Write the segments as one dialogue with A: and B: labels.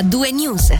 A: A2 News.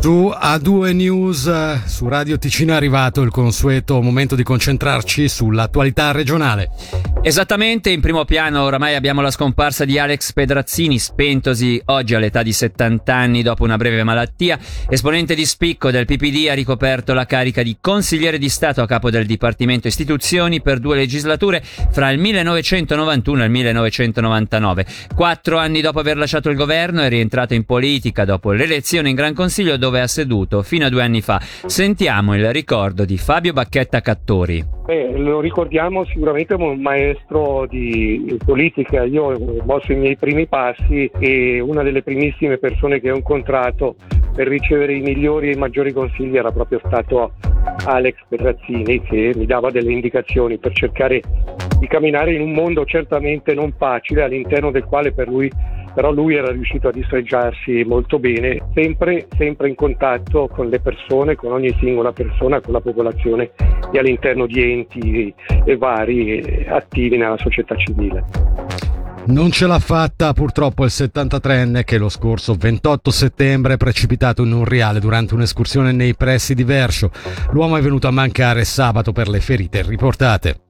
B: Su A2 News, su Radio Ticino è arrivato il consueto momento di concentrarci sull'attualità regionale.
C: Esattamente, in primo piano oramai abbiamo la scomparsa di Alex Pedrazzini, spentosi oggi all'età di 70 anni dopo una breve malattia. Esponente di spicco del PPD ha ricoperto la carica di consigliere di Stato a capo del Dipartimento Istituzioni per due legislature fra il 1991 e il 1999. Quattro anni dopo aver lasciato il governo è rientrato in politica dopo l'elezione in Gran Consiglio dove ha seduto fino a due anni fa. Sentiamo il ricordo di Fabio Bacchetta Cattori.
D: Beh, lo ricordiamo sicuramente come un maestro di politica. Io ho mosso i miei primi passi e una delle primissime persone che ho incontrato per ricevere i migliori e i maggiori consigli era proprio stato Alex Petrazzini che mi dava delle indicazioni per cercare di camminare in un mondo certamente non facile all'interno del quale per lui però lui era riuscito a distreggiarsi molto bene, sempre, sempre in contatto con le persone, con ogni singola persona, con la popolazione e all'interno di enti e vari attivi nella società civile.
B: Non ce l'ha fatta purtroppo il 73enne che lo scorso 28 settembre è precipitato in un riale durante un'escursione nei pressi di Verscio. L'uomo è venuto a mancare sabato per le ferite riportate.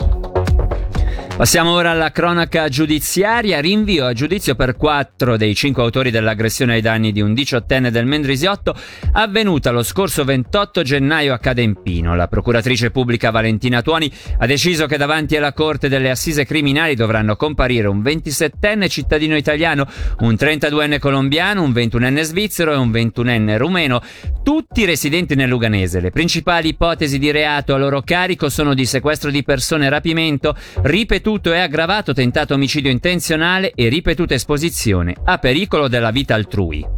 C: Passiamo ora alla cronaca giudiziaria. Rinvio a giudizio per quattro dei cinque autori dell'aggressione ai danni di un diciottenne del Mendrisiotto avvenuta lo scorso 28 gennaio a Cadempino. La procuratrice pubblica Valentina Tuoni ha deciso che davanti alla Corte delle Assise Criminali dovranno comparire un 27enne cittadino italiano, un 32enne colombiano, un 21enne svizzero e un 21enne rumeno, tutti residenti nel Luganese. Le principali ipotesi di reato a loro carico sono di sequestro di persone, rapimento, ripetuto ripetuto e aggravato tentato omicidio intenzionale e ripetuta esposizione a pericolo della vita altrui.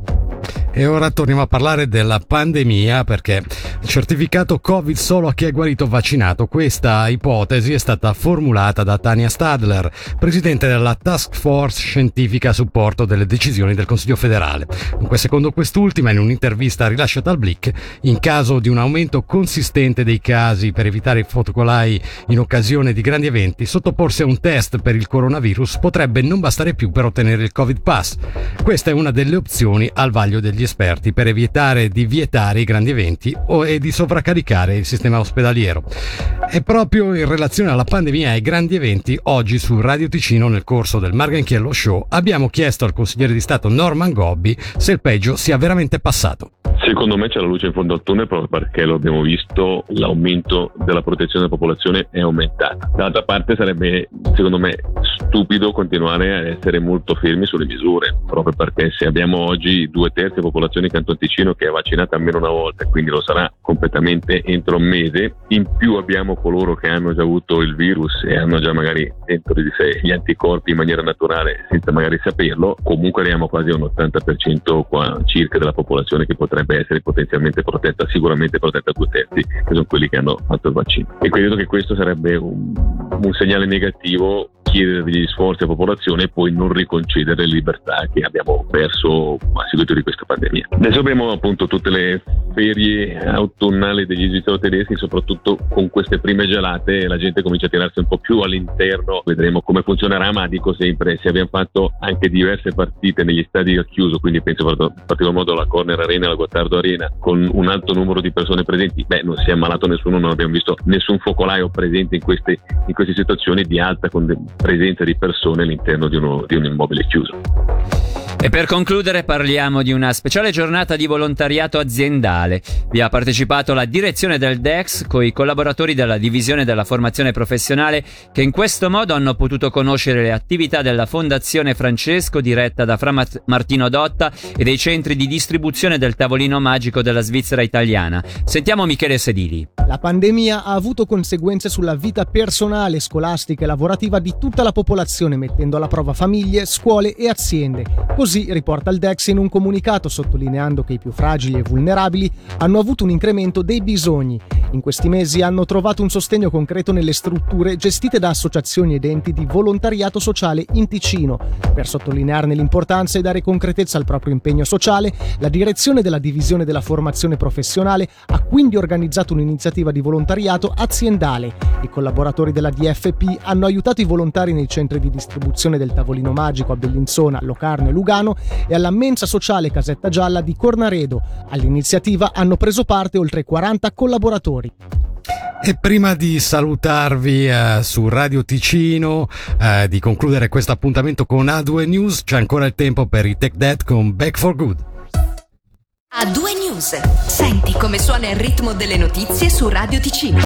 B: E ora torniamo a parlare della pandemia perché certificato Covid solo a chi è guarito vaccinato. Questa ipotesi è stata formulata da Tania Stadler, presidente della Task Force Scientifica a supporto delle decisioni del Consiglio federale. Dunque, secondo quest'ultima, in un'intervista rilasciata al Blick, in caso di un aumento consistente dei casi per evitare i fotocolai in occasione di grandi eventi, sottoporsi a un test per il coronavirus potrebbe non bastare più per ottenere il Covid Pass. Questa è una delle opzioni al vaglio degli degli esperti per evitare di vietare i grandi eventi o e di sovraccaricare il sistema ospedaliero. E proprio in relazione alla pandemia e ai grandi eventi, oggi su Radio Ticino nel corso del Marganchiello Show abbiamo chiesto al consigliere di Stato Norman Gobbi se il peggio sia veramente passato.
E: Secondo me c'è la luce in fondo al tunnel proprio perché lo abbiamo visto, l'aumento della protezione della popolazione è aumentata. D'altra parte sarebbe, secondo me, stupido continuare a essere molto fermi sulle misure, proprio perché se abbiamo oggi due terzi della popolazione di Canton Ticino che è vaccinata almeno una volta, quindi lo sarà completamente entro un mese, in più abbiamo coloro che hanno già avuto il virus e hanno già magari dentro di sé gli anticorpi in maniera naturale senza magari saperlo, comunque abbiamo quasi un 80% qua, circa della popolazione che potrebbe essere potenzialmente protetta, sicuramente protetta a due terzi, che sono quelli che hanno fatto il vaccino. E credo che questo sarebbe un, un segnale negativo chiedere degli sforzi alla popolazione e poi non riconcedere le libertà che abbiamo perso a seguito di questa pandemia. Adesso abbiamo appunto tutte le ferie autunnali degli svizzeri tedeschi, soprattutto con queste prime gelate. La gente comincia a tirarsi un po' più all'interno, vedremo come funzionerà, ma dico sempre, se abbiamo fatto anche diverse partite negli stadi al chiuso, quindi penso in particolar modo alla Corner Arena, alla Gottardo Arena, con un alto numero di persone presenti, beh non si è ammalato nessuno, non abbiamo visto nessun focolaio presente in queste, in queste situazioni di alta presenza di persone all'interno di, uno, di un immobile chiuso.
C: E per concludere parliamo di una speciale giornata di volontariato aziendale. Vi ha partecipato la direzione del DEX con i collaboratori della divisione della formazione professionale che in questo modo hanno potuto conoscere le attività della Fondazione Francesco diretta da Fra Martino Dotta e dei centri di distribuzione del tavolino magico della Svizzera italiana. Sentiamo Michele Sedili.
F: La pandemia ha avuto conseguenze sulla vita personale, scolastica e lavorativa di tutta la popolazione mettendo alla prova famiglie, scuole e aziende. Così Così riporta il DEX in un comunicato sottolineando che i più fragili e vulnerabili hanno avuto un incremento dei bisogni. In questi mesi hanno trovato un sostegno concreto nelle strutture gestite da associazioni ed enti di volontariato sociale in Ticino. Per sottolinearne l'importanza e dare concretezza al proprio impegno sociale, la direzione della divisione della formazione professionale ha quindi organizzato un'iniziativa di volontariato aziendale. I collaboratori della DFP hanno aiutato i volontari nei centri di distribuzione del tavolino magico a Bellinzona, Locarno e Lugano e alla mensa sociale Casetta Gialla di Cornaredo. All'iniziativa hanno preso parte oltre 40 collaboratori.
B: E prima di salutarvi eh, su Radio Ticino, eh, di concludere questo appuntamento con A2 News, c'è ancora il tempo per i Tech Dead con Back for Good.
A: A2 News. Senti come suona il ritmo delle notizie su Radio Ticino.